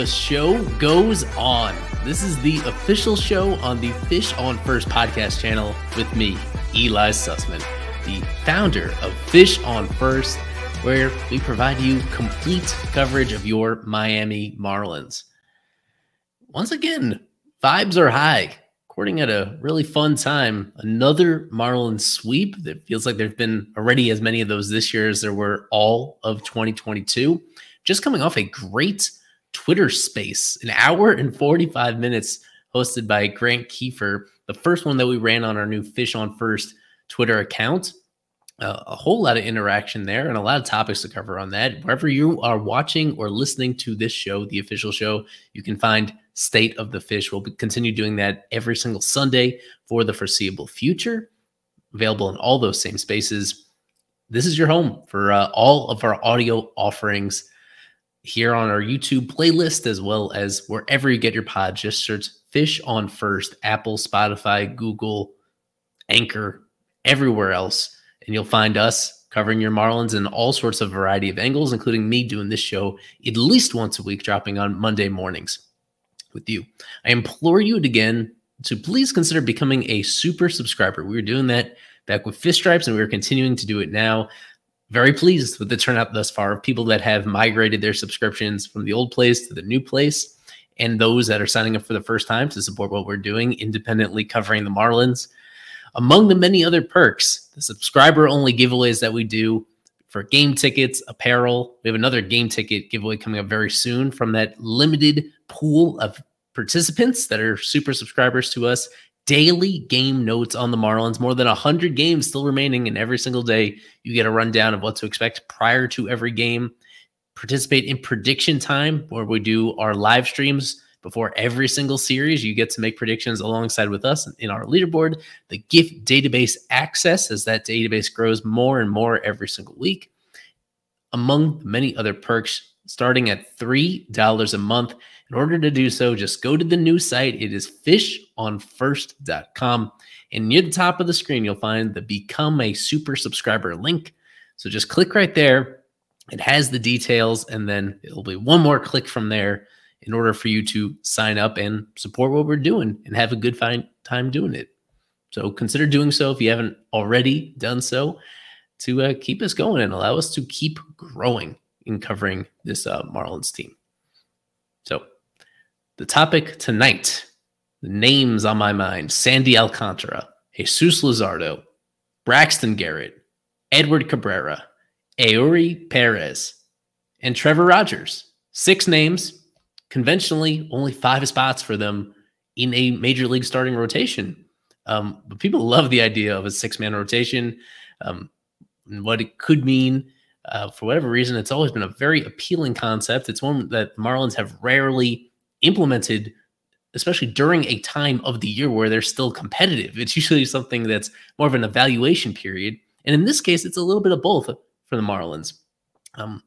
the show goes on. This is the official show on the Fish on First podcast channel with me, Ely Sussman, the founder of Fish on First, where we provide you complete coverage of your Miami Marlins. Once again, vibes are high. Recording at a really fun time. Another Marlins sweep that feels like there's been already as many of those this year as there were all of 2022. Just coming off a great Twitter space, an hour and 45 minutes hosted by Grant Kiefer, the first one that we ran on our new Fish on First Twitter account. Uh, a whole lot of interaction there and a lot of topics to cover on that. Wherever you are watching or listening to this show, the official show, you can find State of the Fish. We'll continue doing that every single Sunday for the foreseeable future, available in all those same spaces. This is your home for uh, all of our audio offerings here on our YouTube playlist, as well as wherever you get your pod. Just search Fish on First, Apple, Spotify, Google, Anchor, everywhere else, and you'll find us covering your Marlins in all sorts of variety of angles, including me doing this show at least once a week, dropping on Monday mornings with you. I implore you again to please consider becoming a super subscriber. We were doing that back with Fish Stripes, and we are continuing to do it now very pleased with the turnout thus far of people that have migrated their subscriptions from the old place to the new place and those that are signing up for the first time to support what we're doing independently covering the Marlins. Among the many other perks, the subscriber only giveaways that we do for game tickets, apparel. We have another game ticket giveaway coming up very soon from that limited pool of participants that are super subscribers to us daily game notes on the Marlins. More than 100 games still remaining, and every single day you get a rundown of what to expect prior to every game. Participate in prediction time, where we do our live streams before every single series. You get to make predictions alongside with us in our leaderboard. The gift database access, as that database grows more and more every single week. Among many other perks, starting at $3 a month. In order to do so, just go to the new site. It is fishonfirst.com. And near the top of the screen, you'll find the Become a Super Subscriber link. So just click right there. It has the details, and then it'll be one more click from there in order for you to sign up and support what we're doing and have a good fine time doing it. So consider doing so if you haven't already done so to uh, keep us going and allow us to keep growing in covering this uh, Marlins team. So the topic tonight, the names on my mind Sandy Alcantara, Jesus Luzardo, Braxton Garrett, Edward Cabrera, Eury Perez, and Trevor Rogers. Six names, conventionally only five spots for them in a major league starting rotation. Um, but people love the idea of a six man rotation um, and what it could mean. Uh, for whatever reason, it's always been a very appealing concept. It's one that Marlins have rarely implemented especially during a time of the year where they're still competitive. It's usually something that's more of an evaluation period. And in this case, it's a little bit of both for the Marlins. Um,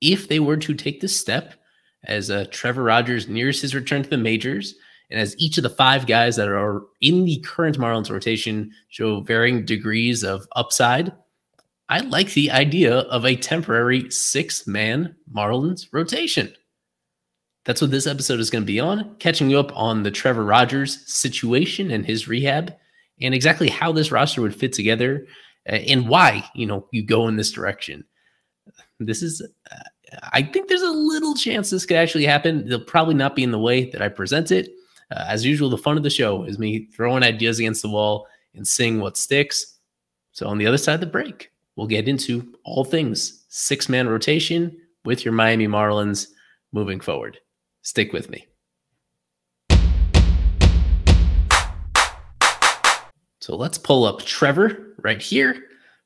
if they were to take this step, as uh, Trevor Rogers nears his return to the majors, and as each of the five guys that are in the current Marlins rotation show varying degrees of upside, I like the idea of a temporary six man Marlins rotation. That's what this episode is going to be on, catching you up on the Trevor Rogers situation and his rehab and exactly how this roster would fit together uh, and why, you know, you go in this direction. This is uh, I think there's a little chance this could actually happen. They'll probably not be in the way that I present it. Uh, as usual, the fun of the show is me throwing ideas against the wall and seeing what sticks. So on the other side of the break, we'll get into all things six man rotation with your Miami Marlins moving forward. Stick with me. So let's pull up Trevor right here.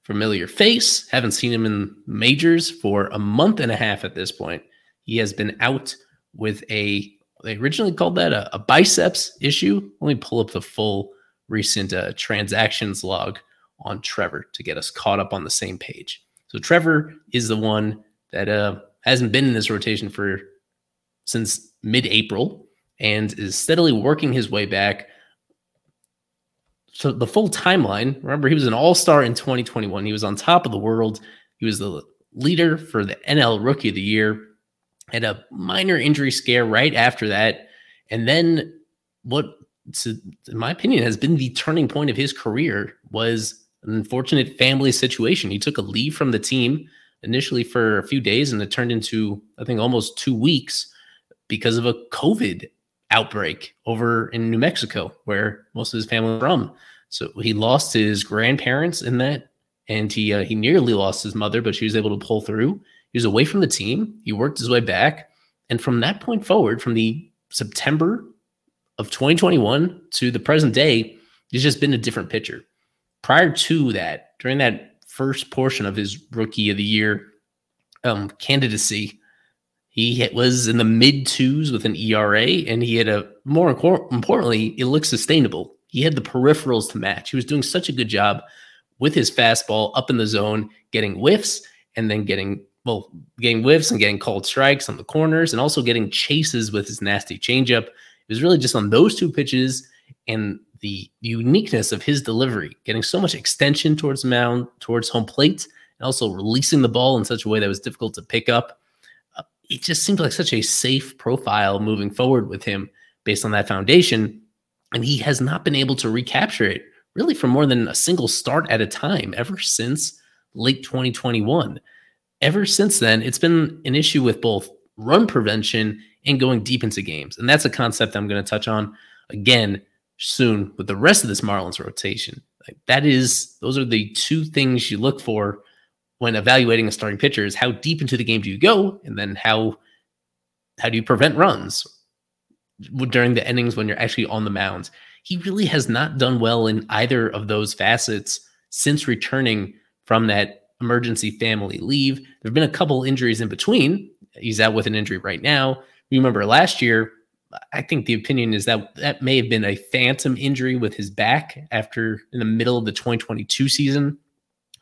Familiar face. Haven't seen him in majors for a month and a half at this point. He has been out with a, they originally called that a, a biceps issue. Let me pull up the full recent uh, transactions log on Trevor to get us caught up on the same page. So Trevor is the one that uh, hasn't been in this rotation for since mid April and is steadily working his way back. So the full timeline, remember, he was an all star in 2021. He was on top of the world. He was the leader for the NL Rookie of the Year. had a minor injury scare right after that. And then what, in my opinion, has been the turning point of his career was an unfortunate family situation. He took a leave from the team initially for a few days and it turned into, I think, almost two weeks because of a COVID outbreak over in New Mexico, where most of his family from. So he lost his grandparents in that, and he uh, he nearly lost his mother, but she was able to pull through. He was away from the team. He worked his way back, and from that point forward, from the September of 2021 to the present day, he's just been a different pitcher. Prior to that, during that first portion of his rookie of the year um, candidacy, he was in the mid twos with an ERA, and he had a more importantly, it looked sustainable. He had the peripherals to match. He was doing such a good job with his fastball up in the zone, getting whiffs, and then getting well, getting whiffs and getting called strikes on the corners, and also getting chases with his nasty changeup. It was really just on those two pitches and the uniqueness of his delivery, getting so much extension towards mound, towards home plate, and also releasing the ball in such a way that was difficult to pick up it just seemed like such a safe profile moving forward with him based on that foundation. And he has not been able to recapture it really for more than a single start at a time ever since late 2021. Ever since then, it's been an issue with both run prevention and going deep into games. And that's a concept I'm going to touch on again soon with the rest of this Marlins rotation. Like that is, those are the two things you look for when evaluating a starting pitcher is how deep into the game do you go, and then how how do you prevent runs during the innings when you're actually on the mound. He really has not done well in either of those facets since returning from that emergency family leave. There have been a couple injuries in between. He's out with an injury right now. Remember last year, I think the opinion is that that may have been a phantom injury with his back after in the middle of the 2022 season.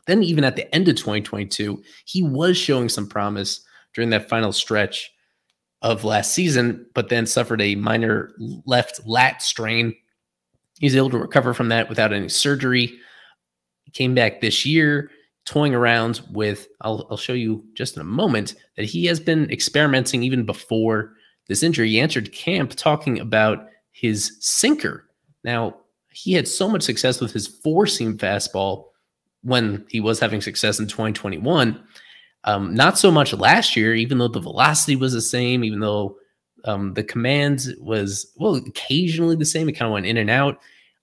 Then, even at the end of 2022, he was showing some promise during that final stretch of last season, but then suffered a minor left lat strain. He's able to recover from that without any surgery. Came back this year, toying around with, I'll, I'll show you just in a moment, that he has been experimenting even before this injury. He entered camp talking about his sinker. Now, he had so much success with his four seam fastball when he was having success in 2021. Um, not so much last year, even though the velocity was the same, even though um, the command was, well, occasionally the same. It kind of went in and out.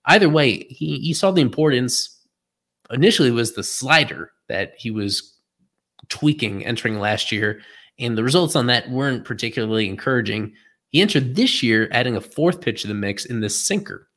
Either way, he, saw the importance. Initially, was the slider that he was tweaking entering last year, and the results on that weren't particularly encouraging. He entered this year adding a fourth pitch to the mix in the sinker.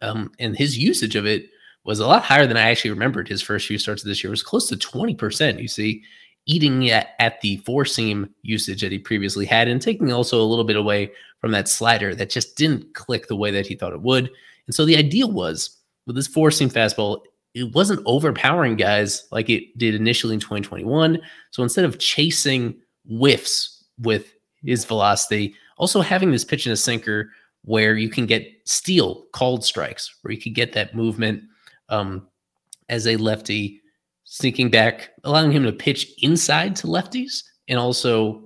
Um, and his usage of it was a lot higher than I actually remembered his first few starts of this year. Was close to 20%, you see, eating at, at the four seam usage that he previously had and taking also a little bit away from that slider that just didn't click the way that he thought it would. And so the idea was with this four seam fastball, it wasn't overpowering guys like it did initially in 2021. So instead of chasing whiffs with his velocity, also having this pitch in a sinker where you can get steal called strikes, where you can get that movement um, as a lefty, sneaking back, allowing him to pitch inside to lefties, and also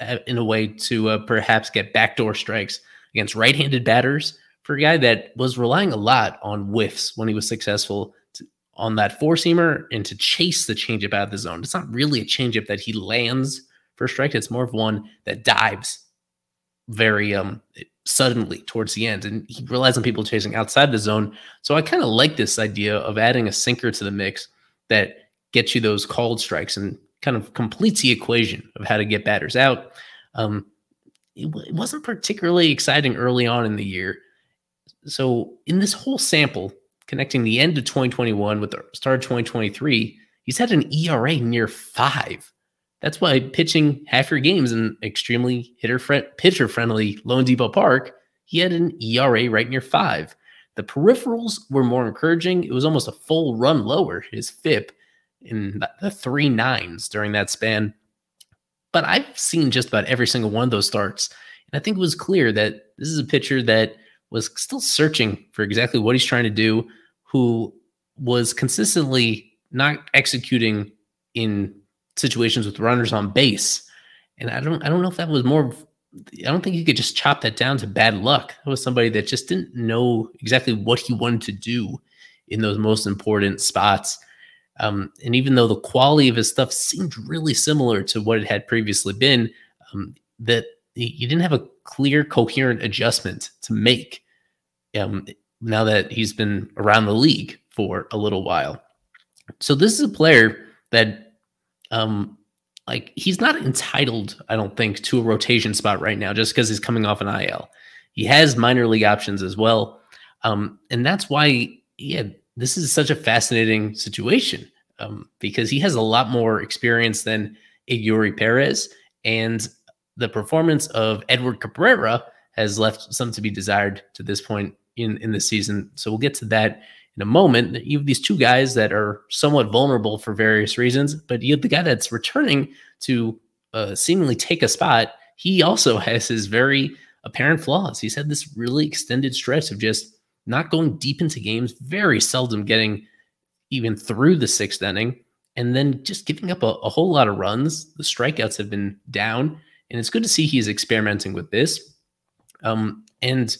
uh, in a way to uh, perhaps get backdoor strikes against right-handed batters for a guy that was relying a lot on whiffs when he was successful to, on that four seamer and to chase the changeup out of the zone. It's not really a changeup that he lands for strike. It's more of one that dives very um suddenly towards the end. And he relies on people chasing outside the zone. So I kind of like this idea of adding a sinker to the mix that gets you those called strikes and kind of completes the equation of how to get batters out. Um, it, it wasn't particularly exciting early on in the year. So in this whole sample, connecting the end of 2021 with the start of 2023, he's had an ERA near five. That's why pitching half your games in extremely hitter fr- pitcher friendly loanDepot Park, he had an ERA right near five. The peripherals were more encouraging. It was almost a full run lower, his FIP in the three nines during that span. But I've seen just about every single one of those starts. And I think it was clear that this is a pitcher that was still searching for exactly what he's trying to do, who was consistently not executing in situations with runners on base. And I don't I don't know if that was more I don't think you could just chop that down to bad luck. That was somebody that just didn't know exactly what he wanted to do in those most important spots. Um, and even though the quality of his stuff seemed really similar to what it had previously been, um, that he, didn't have a clear, coherent adjustment to make um, now that he's been around the league for a little while. So this is a player that um, like he's not entitled, I don't think, to a rotation spot right now just because he's coming off an IL. He has minor league options as well. Um, and that's why, yeah, this is such a fascinating situation um, because he has a lot more experience than Eury Perez. And the performance of Edward Cabrera has left some to be desired to this point in, in the season. So we'll get to that in a moment. You have these two guys that are somewhat vulnerable for various reasons, but you have the guy that's returning to uh, seemingly take a spot. He also has his very apparent flaws. He's had this really extended stretch of just not going deep into games, very seldom getting even through the sixth inning, and then just giving up a, a whole lot of runs. The strikeouts have been down, and it's good to see he's experimenting with this. Um, and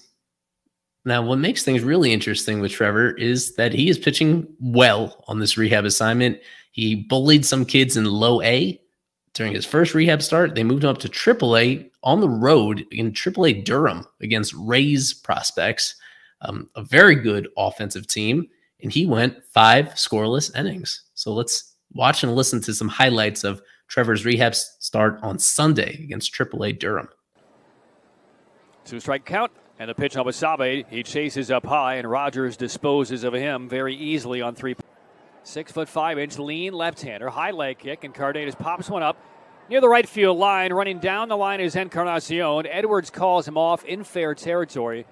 now, what makes things really interesting with Trevor is that he is pitching well on this rehab assignment. He bullied some kids in low A during his first rehab start. They moved him up to triple A on the road in triple A Durham against Rays prospects, um, a very good offensive team. And he went five scoreless innings. So let's watch and listen to some highlights of Trevor's rehab start on Sunday against triple A Durham. Two strike count. And the pitch on Basabe, he chases up high, and Rogers disposes of him very easily on three. Six foot five inch lean left hander, high leg kick, and Cardenas pops one up near the right field line. Running down the line is Encarnacion. Edwards calls him off in fair territory.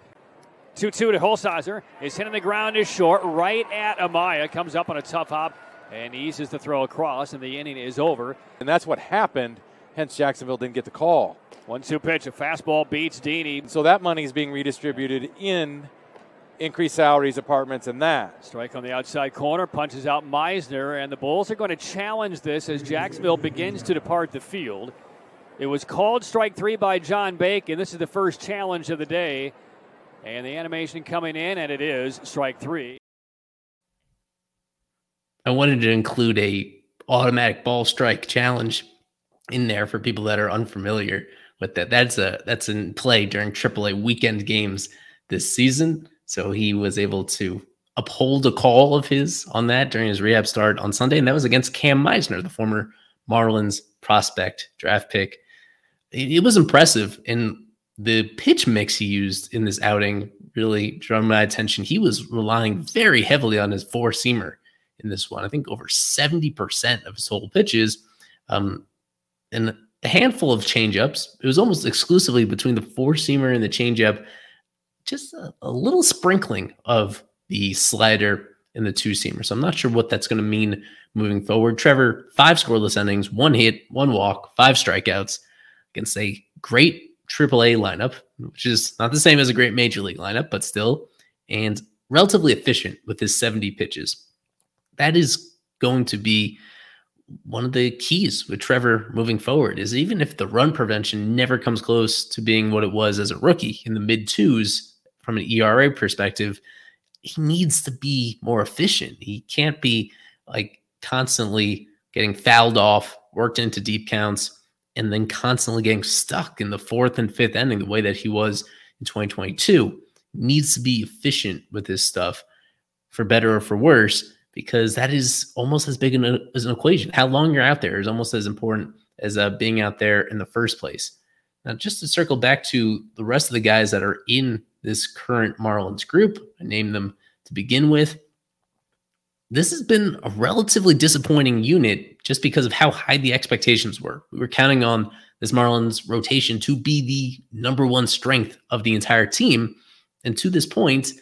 2 2 to Hulsizer. Is hitting the ground is short, right at Amaya. Comes up on a tough hop and eases the throw across, and the inning is over. And that's what happened, hence Jacksonville didn't get the call. One two pitch, a fastball beats Deeney. So that money is being redistributed in increased salaries, apartments, and that. Strike on the outside corner, punches out Misner, and the Bulls are going to challenge this as Jacksonville begins to depart the field. It was called strike three by John Bacon. This is the first challenge of the day. And the animation coming in, and it is strike three. I wanted to include a automatic ball strike challenge in there for people that are unfamiliar with that. That's a that's in play during AAA weekend games this season. So he was able to uphold a call of his on that during his rehab start on Sunday, and that was against Cam Misner, the former Marlins prospect draft pick. It, it was impressive, and the pitch mix he used in this outing really drew my attention. He was relying very heavily on his four seamer in this one. I think over seventy percent of his total pitches. Um, and a handful of changeups. It was almost exclusively between the four seamer and the changeup, just a, a little sprinkling of the slider and the two seamer. So I'm not sure what that's going to mean moving forward. Trevor, five scoreless innings, one hit, one walk, five strikeouts against a great AAA lineup, which is not the same as a great major league lineup, but still, and relatively efficient with his 70 pitches. That is going to be one of the keys with Trevor moving forward is even if the run prevention never comes close to being what it was as a rookie in the mid twos from an ERA perspective, he needs to be more efficient. He can't be like constantly getting fouled off, worked into deep counts, and then constantly getting stuck in the fourth and fifth inning the way that he was in 2022. He needs to be efficient with his stuff for better or for worse because that is almost as big an, as an equation. How long you're out there is almost as important as uh, being out there in the first place. Now, just to circle back to the rest of the guys that are in this current Marlins group, I named them to begin with. This has been a relatively disappointing unit just because of how high the expectations were. We were counting on this Marlins rotation to be the number one strength of the entire team. And to this point,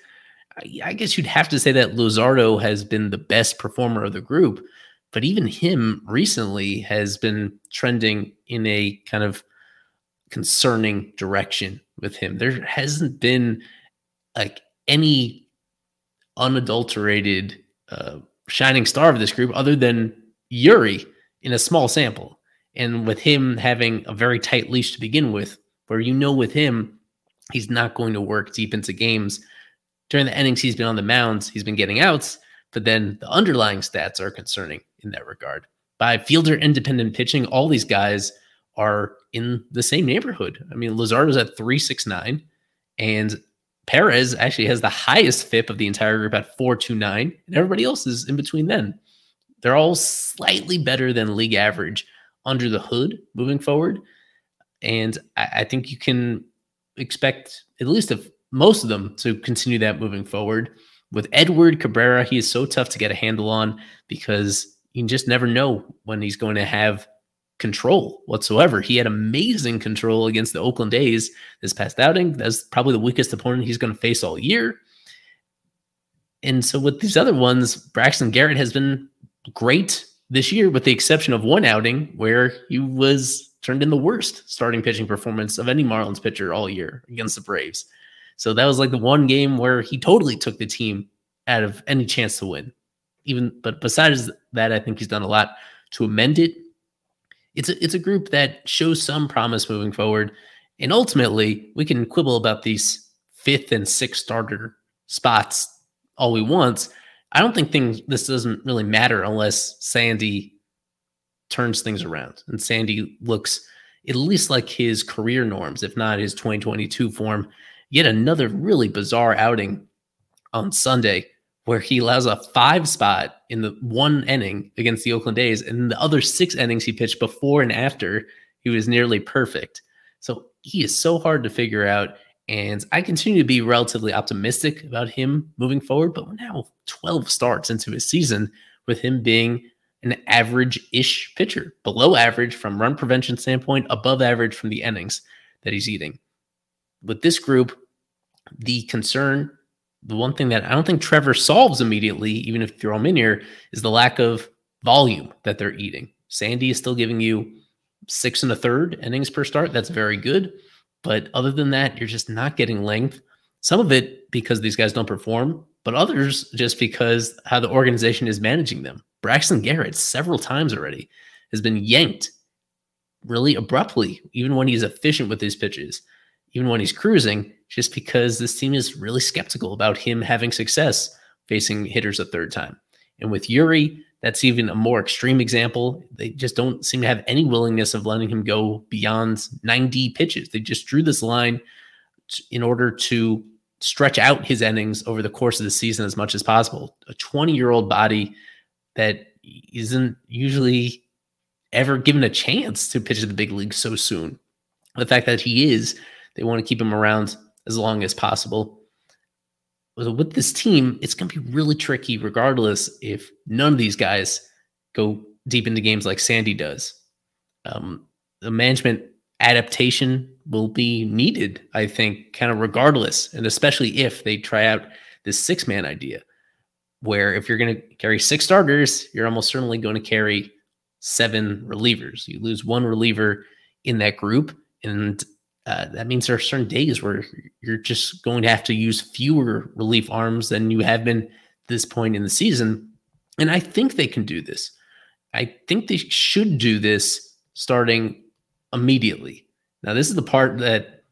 I guess you'd have to say that Luzardo has been the best performer of the group, but even him recently has been trending in a kind of concerning direction with him. There hasn't been like any unadulterated uh, shining star of this group other than Eury in a small sample. And with him having a very tight leash to begin with, where you know with him, he's not going to work deep into games. During the innings he's been on the mounds, he's been getting outs, but then the underlying stats are concerning in that regard. By fielder independent pitching, all these guys are in the same neighborhood. I mean, Luzardo's at 369, and Perez actually has the highest FIP of the entire group at 429, and everybody else is in between then. They're all slightly better than league average under the hood moving forward. And I, I think you can expect at least if most of them to continue that moving forward. With Edward Cabrera, he is so tough to get a handle on because you just never know when he's going to have control whatsoever. He had amazing control against the Oakland A's this past outing. That's probably the weakest opponent he's going to face all year. And so with these other ones, Braxton Garrett has been great this year, with the exception of one outing where he was turned in the worst starting pitching performance of any Marlins pitcher all year against the Braves. So that was like the one game where he totally took the team out of any chance to win. Even but besides that, I think he's done a lot to amend it. It's a it's a group that shows some promise moving forward. And ultimately, we can quibble about these fifth and sixth starter spots all we want. I don't think things this doesn't really matter unless Sandy turns things around and Sandy looks at least like his career norms, if not his 2022 form. Yet another really bizarre outing on Sunday where he allows a five spot in the one inning against the Oakland A's, and the other six innings he pitched before and after, he was nearly perfect. So he is so hard to figure out. And I continue to be relatively optimistic about him moving forward, but we're now 12 starts into his season with him being an average ish pitcher, below average from run prevention standpoint, above average from the innings that he's eating. With this group, the concern, the one thing that I don't think Trevor solves immediately, even if you throw him in here, is the lack of volume that they're eating. Sandy is still giving you six and a third innings per start. That's very good. But other than that, you're just not getting length. Some of it because these guys don't perform, but others just because how the organization is managing them. Braxton Garrett, several times already, has been yanked really abruptly, even when he's efficient with his pitches, even when he's cruising, just because this team is really skeptical about him having success facing hitters a third time. And with Eury, that's even a more extreme example. They just don't seem to have any willingness of letting him go beyond 90 pitches. They just drew this line in order to stretch out his innings over the course of the season as much as possible. A 20 year old body that isn't usually ever given a chance to pitch to the big league so soon. The fact that he is, they want to keep him around as long as possible with this team, it's going to be really tricky, regardless if none of these guys go deep into games like Sandy does. Um, the management adaptation will be needed, I think, kind of regardless, and especially if they try out this six man idea, where if you're going to carry six starters, you're almost certainly going to carry seven relievers. You lose one reliever in that group, and uh, that means there are certain days where you're just going to have to use fewer relief arms than you have been this point in the season. And I think they can do this. I think they should do this starting immediately. Now, this is the part that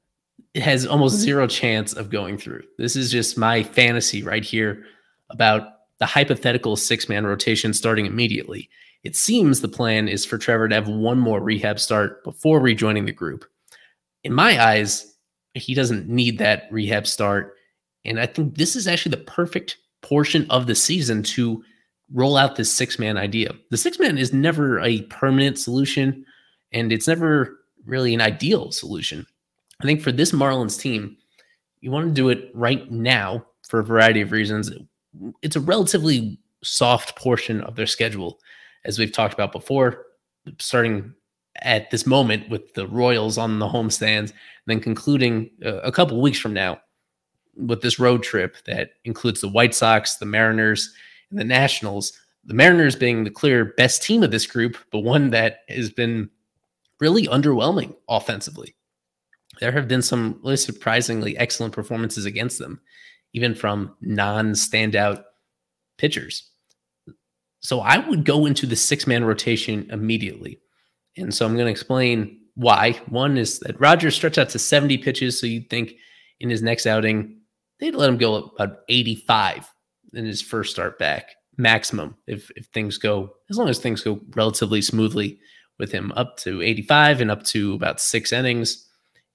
has almost zero chance of going through. This is just my fantasy right here about the hypothetical six man rotation starting immediately. It seems the plan is for Trevor to have one more rehab start before rejoining the group in my eyes, he doesn't need that rehab start. And I think this is actually the perfect portion of the season to roll out this six man idea. The six man is never a permanent solution, and it's never really an ideal solution. I think for this Marlins team, you want to do it right now for a variety of reasons. It's a relatively soft portion of their schedule, as we've talked about before, starting at this moment with the Royals on the home homestands, then concluding uh, a couple weeks from now with this road trip that includes the White Sox, the Mariners, and the Nationals. The Mariners being the clear best team of this group, but one that has been really underwhelming offensively. There have been some really surprisingly excellent performances against them, even from non standout pitchers. So I would go into the six man rotation immediately And so I'm going to explain why. One is that Rogers stretched out to 70 pitches. So you'd think in his next outing, they'd let him go about 85 in his first start back, maximum, if, if things go, as long as things go relatively smoothly with him up to 85 and up to about six innings.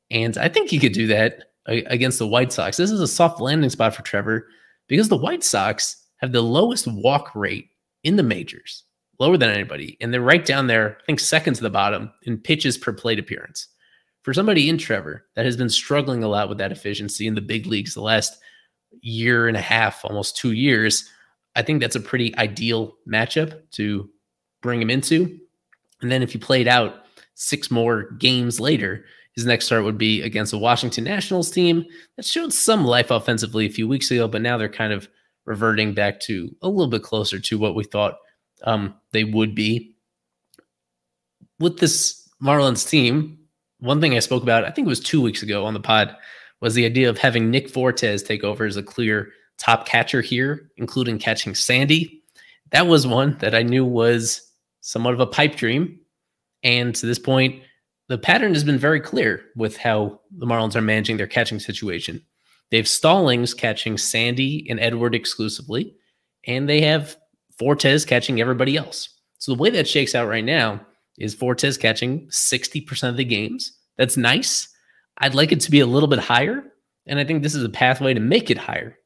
And I think he could do that against the White Sox. This is a soft landing spot for Trevor because the White Sox have the lowest walk rate in the majors, lower than anybody. And they're right down there, I think second to the bottom in pitches per plate appearance. For somebody in Trevor that has been struggling a lot with that efficiency in the big leagues the last year and a half, almost two years, I think that's a pretty ideal matchup to bring him into. And then if you played out six more games later, his next start would be against the Washington Nationals team that showed some life offensively a few weeks ago, but now they're kind of reverting back to a little bit closer to what we thought um, they would be. With this Marlins team, one thing I spoke about, I think it was two weeks ago on the pod, was the idea of having Nick Fortes take over as a clear top catcher here, including catching Sandy. That was one that I knew was somewhat of a pipe dream. And to this point, the pattern has been very clear with how the Marlins are managing their catching situation. They have Stallings catching Sandy and Edward exclusively, and they have Fortes catching everybody else. So the way that shakes out right now is Fortes catching 60% of the games. That's nice. I'd like it to be a little bit higher, and I think this is a pathway to make it higher.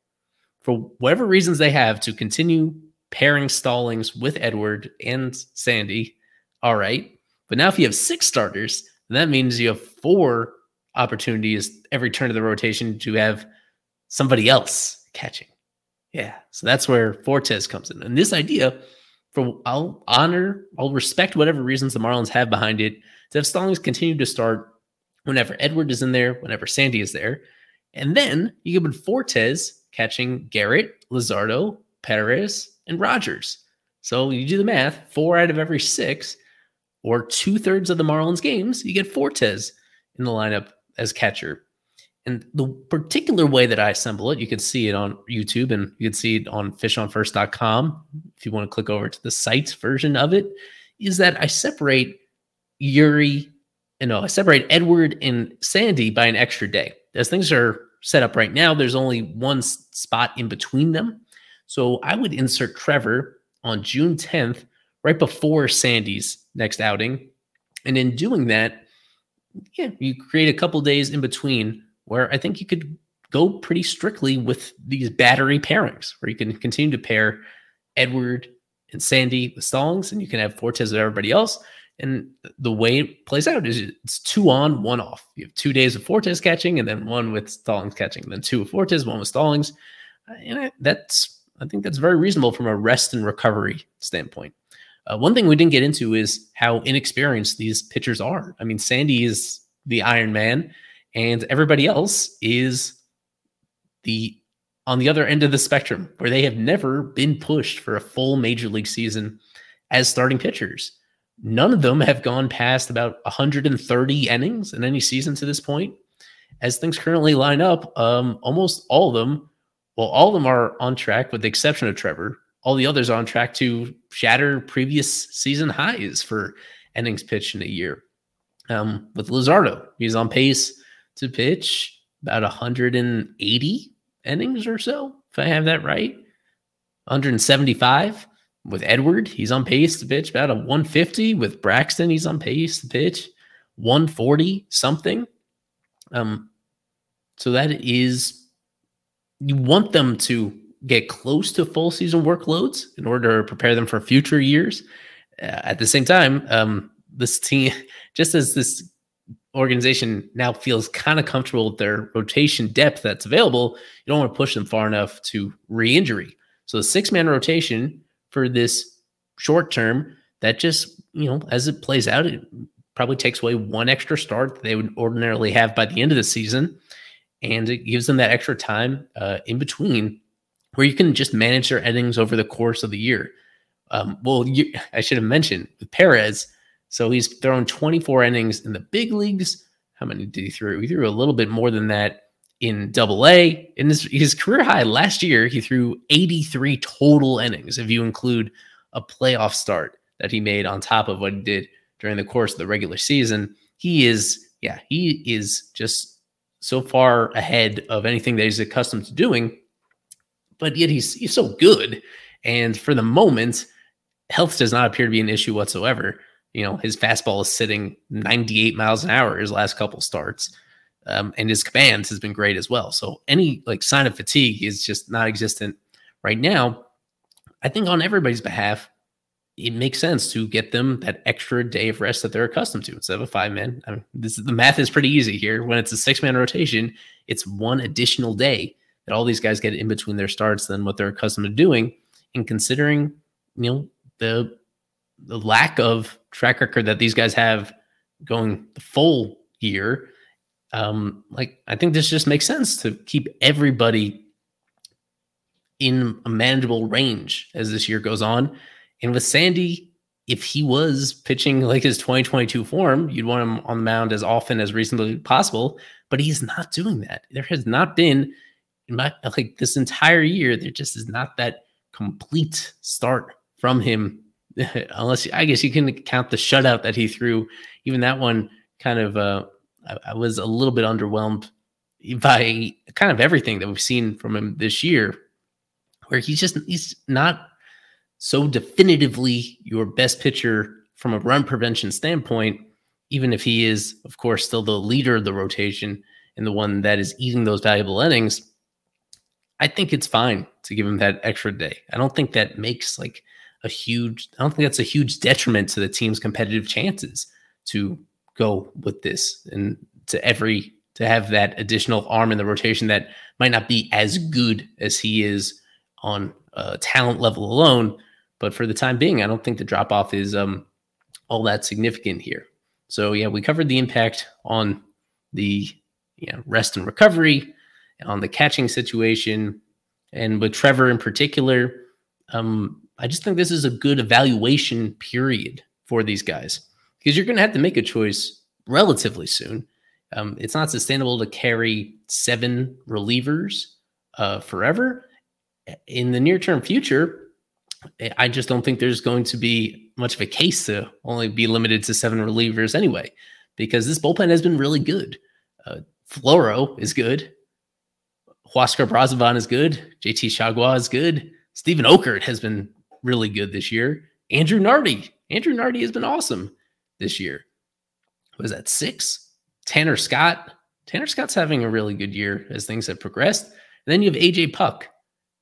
For whatever reasons they have to continue pairing Stallings with Edward and Sandy, all right. But now if you have six starters, that means you have four opportunities every turn of the rotation to have somebody else catching. Yeah. So that's where Fortes comes in. And this idea for I'll honor, I'll respect whatever reasons the Marlins have behind it to have Stallings continue to start whenever Edward is in there, whenever Sandy is there. And then you can put Fortes catching Garrett, Luzardo, Perez, and Rogers. So you do the math, four out of every six or two thirds of the Marlins games, you get Fortes in the lineup as catcher. And the particular way that I assemble it, you can see it on YouTube and you can see it on fishonfirst.com if you want to click over to the site's version of it, is that I separate Eury, you know, I separate Edward and Sandy by an extra day. As things are set up right now, there's only one spot in between them. So I would insert Trevor on June 10th right before Sandy's next outing. And in doing that, yeah, you create a couple days in between where I think you could go pretty strictly with these battery pairings, where you can continue to pair Edward and Sandy with Stallings, and you can have Fortes with everybody else. And the way it plays out is it's two on, one off. You have two days of Fortes catching, and then one with Stallings catching, then two of Fortes, one with Stallings. And I, that's I think that's very reasonable from a rest and recovery standpoint. Uh, one thing we didn't get into is how inexperienced these pitchers are. I mean, Sandy is the Iron Man, and everybody else is the on the other end of the spectrum, where they have never been pushed for a full major league season as starting pitchers. None of them have gone past about 130 innings in any season to this point. As things currently line up, um, almost all of them, well, all of them are on track, with the exception of Trevor, all the others are on track to shatter previous season highs for innings pitched in a year. Um, with Luzardo, he's on pace to pitch about 180 innings or so, if I have that right. 175 with Edward, he's on pace to pitch about a 150. With Braxton, he's on pace to pitch 140 something. Um, so that is you want them to get close to full season workloads in order to prepare them for future years. Uh, at the same time, um, this team, just as this organization now feels kind of comfortable with their rotation depth that's available, you don't want to push them far enough to re injury. So the six man rotation for this short term, that just, you know, as it plays out, it probably takes away one extra start that they would ordinarily have by the end of the season. And it gives them that extra time uh, in between where you can just manage their innings over the course of the year. Um, well, you, I should have mentioned with Perez. So he's thrown 24 innings in the big leagues. How many did he throw? He threw a little bit more than that in double A. In his, his career high last year, he threw 83 total innings, if you include a playoff start that he made on top of what he did during the course of the regular season. He is, yeah, he is just so far ahead of anything that he's accustomed to doing. But yet he's he's so good. And for the moment, health does not appear to be an issue whatsoever. You know, his fastball is sitting 98 miles an hour his last couple starts. Um, and his command has been great as well. So any like sign of fatigue is just not existent right now. I think on everybody's behalf, it makes sense to get them that extra day of rest that they're accustomed to instead of a five man. I mean, this the math is pretty easy here. When it's a six man rotation, it's one additional day that all these guys get in between their starts than what they're accustomed to doing. And considering, you know, the the lack of track record that these guys have going the full year, um, like I think this just makes sense to keep everybody in a manageable range as this year goes on and with Sandy, if he was pitching like his 2022 form, you'd want him on the mound as often as reasonably possible. But he's not doing that. There has not been, my, like this entire year, there just is not that complete start from him. Unless I guess you can count the shutout that he threw. Even that one kind of, uh, I, I was a little bit underwhelmed by kind of everything that we've seen from him this year, where he's just he's not so definitively your best pitcher from a run prevention standpoint, even if he is, of course, still the leader of the rotation and the one that is eating those valuable innings, I think it's fine to give him that extra day. I don't think that makes like a huge, I don't think that's a huge detriment to the team's competitive chances to go with this and to every, to have that additional arm in the rotation that might not be as good as he is on a talent level alone, but for the time being, I don't think the drop off is um, all that significant here. So yeah, we covered the impact on the you know, rest and recovery, on the catching situation, and with Trevor in particular. Um, I just think this is a good evaluation period for these guys because you're going to have to make a choice relatively soon. Um, it's not sustainable to carry seven relievers uh, forever. In the near term future, I just don't think there's going to be much of a case to only be limited to seven relievers anyway, because this bullpen has been really good. Uh, Floro is good. Huascar Brazoban is good. JT Chargois is good. Steven Okert has been really good this year. Andrew Nardi. Andrew Nardi has been awesome this year. Was that six? Tanner Scott. Tanner Scott's having a really good year as things have progressed. And then you have AJ Puk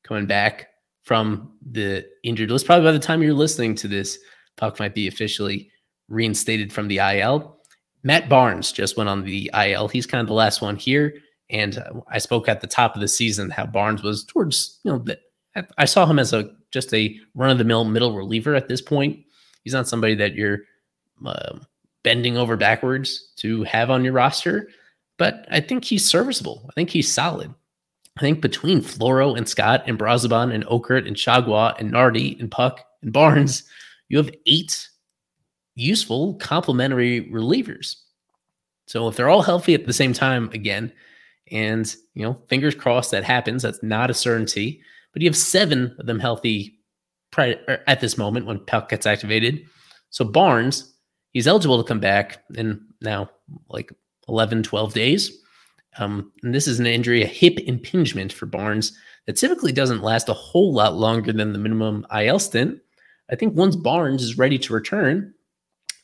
coming back from the injured list. Probably by the time you're listening to this, Puk might be officially reinstated from the IL. Matt Barnes just went on the IL. He's kind of the last one here. And uh, I spoke at the top of the season how Barnes was towards, you know, the, I saw him as a just a run of the mill middle reliever at this point. He's not somebody that you're uh, bending over backwards to have on your roster, but I think he's serviceable. I think he's solid. I think between Floro and Scott and Brazoban and Okert and Chargois and Nardi and Puk and Barnes, you have eight useful complementary relievers. So if they're all healthy at the same time again, and you know, fingers crossed that happens, that's not a certainty, but you have seven of them healthy er, at this moment when Puk gets activated. So Barnes, he's eligible to come back in now like 11, 12 days. Um, and this is an injury, a hip impingement for Barnes that typically doesn't last a whole lot longer than the minimum IL stint. I think once Barnes is ready to return,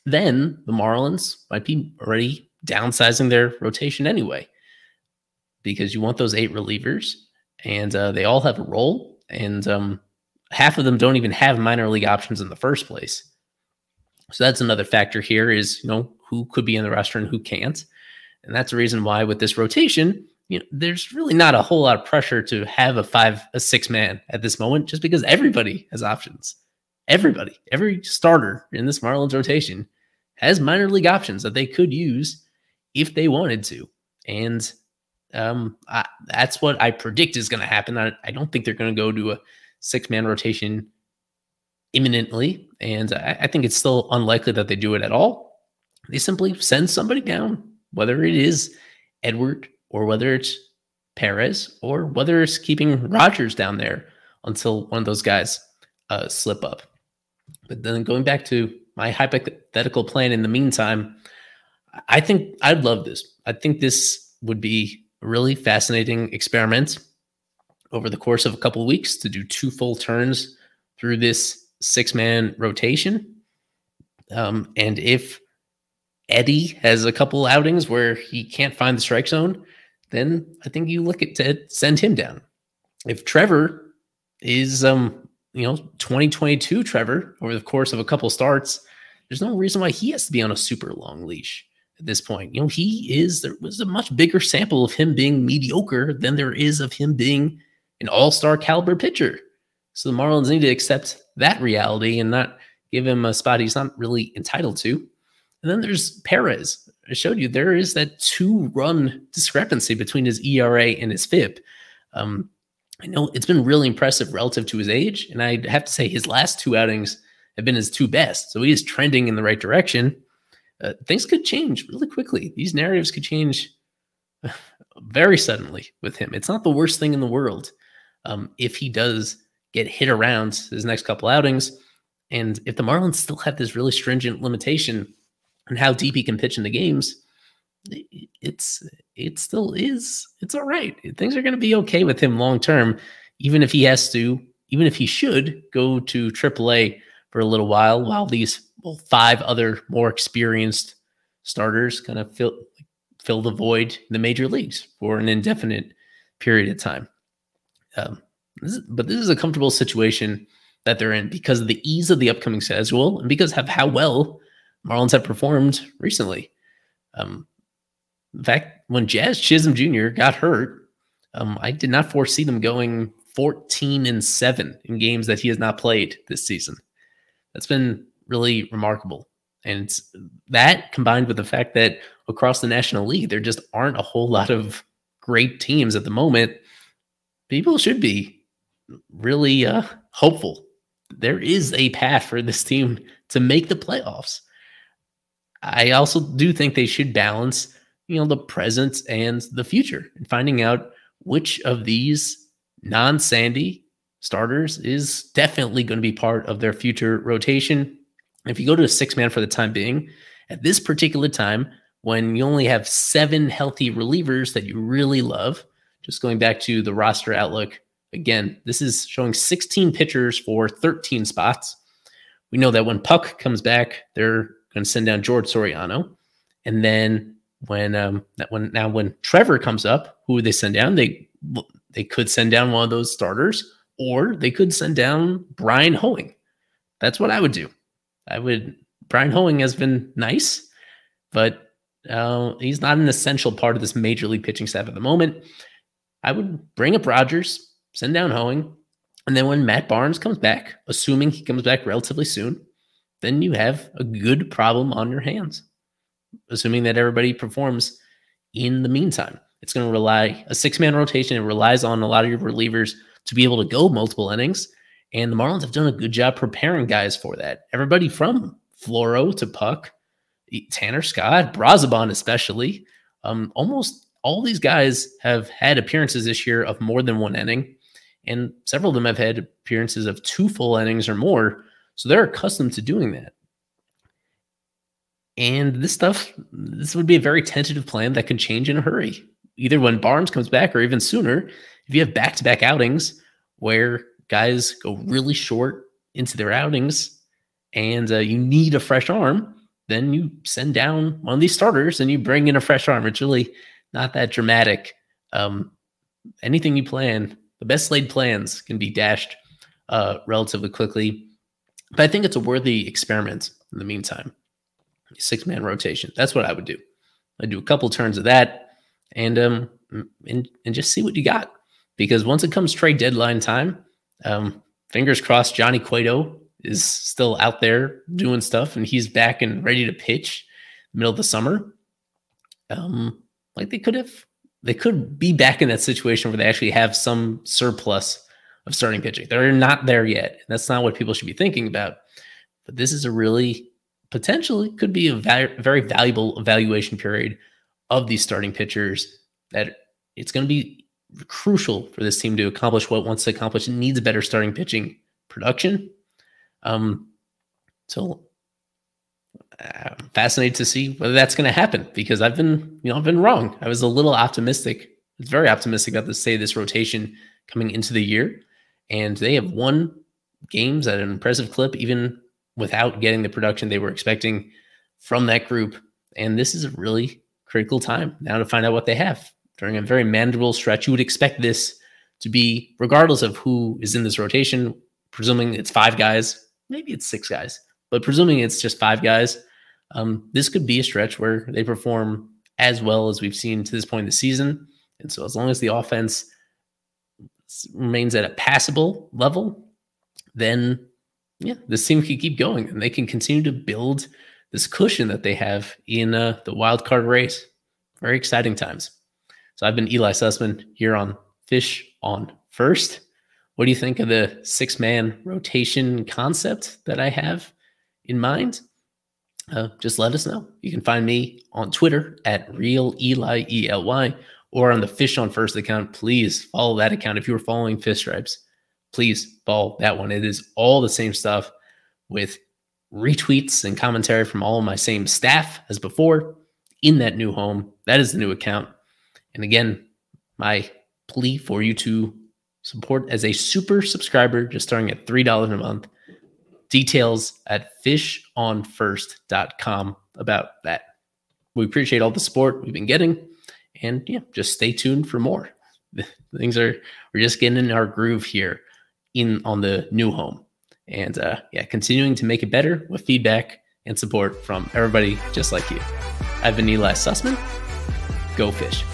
then the Marlins might be already downsizing their rotation anyway, because you want those eight relievers, and uh, they all have a role, and um, half of them don't even have minor league options in the first place. So that's another factor here is you know who could be in the roster and who can't. And that's the reason why with this rotation, you know, there's really not a whole lot of pressure to have a five, a six man at this moment, just because everybody has options. Everybody, every starter in this Marlins rotation has minor league options that they could use if they wanted to. And um, I, that's what I predict is going to happen. I, I, don't think they're going to go to a six man rotation imminently. And I, I think it's still unlikely that they do it at all. They simply send somebody down whether it is Edward or whether it's Perez or whether it's keeping Rogers down there until one of those guys uh, slip up. But then going back to my hypothetical plan in the meantime, I think I'd love this. I think this would be really fascinating experiment over the course of a couple of weeks to do two full turns through this six man rotation. Um, and if Eddie has a couple outings where he can't find the strike zone, then I think you look at to send him down. If Trevor is um you know 2022 Trevor over the course of a couple starts, there's no reason why he has to be on a super long leash at this point. You know, he is there was a much bigger sample of him being mediocre than there is of him being an all-star caliber pitcher. So the Marlins need to accept that reality and not give him a spot he's not really entitled to. And then there's Perez. I showed you there is that two run discrepancy between his ERA and his FIP. Um, I know it's been really impressive relative to his age. And I have to say, his last two outings have been his two best. So he is trending in the right direction. Uh, things could change really quickly. These narratives could change very suddenly with him. It's not the worst thing in the world um, if he does get hit around his next couple outings. And if the Marlins still have this really stringent limitation on how deep he can pitch in the games, it's it still is it's all right. Things are going to be okay with him long term, even if he has to, even if he should go to AAA for a little while, while these well, five other more experienced starters kind of fill fill the void in the major leagues for an indefinite period of time. Um, this is, but this is a comfortable situation that they're in because of the ease of the upcoming schedule and because of how well Marlins have performed recently. Um, in fact, when Jazz Chisholm Jr. got hurt, um, I did not foresee them going 14 and 7 in games that he has not played this season. That's been really remarkable. And that combined with the fact that across the National League, there just aren't a whole lot of great teams at the moment, people should be really uh, hopeful. There is a path for this team to make the playoffs. I also do think they should balance, you know, the present and the future and finding out which of these non-Sandy starters is definitely going to be part of their future rotation. If you go to a six man for the time being, at this particular time, when you only have seven healthy relievers that you really love, just going back to the roster outlook again, this is showing 16 pitchers for 13 spots. We know that when Puk comes back, they're going to send down George Soriano, and then when um that when now when Trevor comes up, who would they send down? They they could send down one of those starters, or they could send down Bryan Hoeing. That's what I would do. I would. Bryan Hoeing has been nice, but uh, he's not an essential part of this major league pitching staff at the moment. I would bring up Rogers, send down Hoeing, and then when Matt Barnes comes back, assuming he comes back relatively soon, then you have a good problem on your hands. Assuming that everybody performs in the meantime, it's going to rely a six man rotation. It relies on a lot of your relievers to be able to go multiple innings. And the Marlins have done a good job preparing guys for that. Everybody from Floro to Puk, Tanner Scott, Brazoban especially, um, almost all these guys have had appearances this year of more than one inning, and several of them have had appearances of two full innings or more. So they're accustomed to doing that. And this stuff, this would be a very tentative plan that can change in a hurry, either when Barnes comes back or even sooner. If you have back to back outings where guys go really short into their outings and uh, you need a fresh arm, then you send down one of these starters and you bring in a fresh arm. It's really not that dramatic. Um, anything you plan, the best laid plans can be dashed uh, relatively quickly. But I think it's a worthy experiment in the meantime. Six man rotation. That's what I would do. I'd do a couple turns of that and um and, and just see what you got. Because once it comes trade deadline time, um, fingers crossed Johnny Cueto is still out there doing stuff and he's back and ready to pitch middle of the summer. Um, like they could have, they could be back in that situation where they actually have some surplus of starting pitching. They're not there yet. That's not what people should be thinking about. But this is a really potentially could be a very valuable evaluation period of these starting pitchers that it's going to be crucial for this team to accomplish what it wants to accomplish. It needs better starting pitching production. Um, so uh, fascinated to see whether that's going to happen because I've been, you know, I've been wrong. I was a little optimistic. I was very optimistic about the say this rotation coming into the year, and they have won games at an impressive clip, even without getting the production they were expecting from that group. And this is a really critical time now to find out what they have during a very manageable stretch. You would expect this to be, regardless of who is in this rotation, presuming it's five guys, maybe it's six guys, but presuming it's just five guys, um, this could be a stretch where they perform as well as we've seen to this point in the season. And so, as long as the offense remains at a passable level, then yeah, this team can keep going and they can continue to build this cushion that they have in uh, the wild card race. Very exciting times. So I've been Ely Sussman here on Fish on First. What do you think of the six man rotation concept that I have in mind? Uh, just let us know. You can find me on Twitter at real Ely E L Y or on the Fish on First account. Please follow that account if you were following Fish Stripes please follow that one. It is all the same stuff with retweets and commentary from all of my same staff as before in that new home. That is the new account. And again, my plea for you to support as a super subscriber, just starting at $3 a month. Details at fishonfirst.com about that. We appreciate all the support we've been getting. And yeah, just stay tuned for more. Things are, we're just getting in our groove here in on the new home. And uh, yeah, continuing to make it better with feedback and support from everybody just like you. I've been Ely Sussman. Go fish.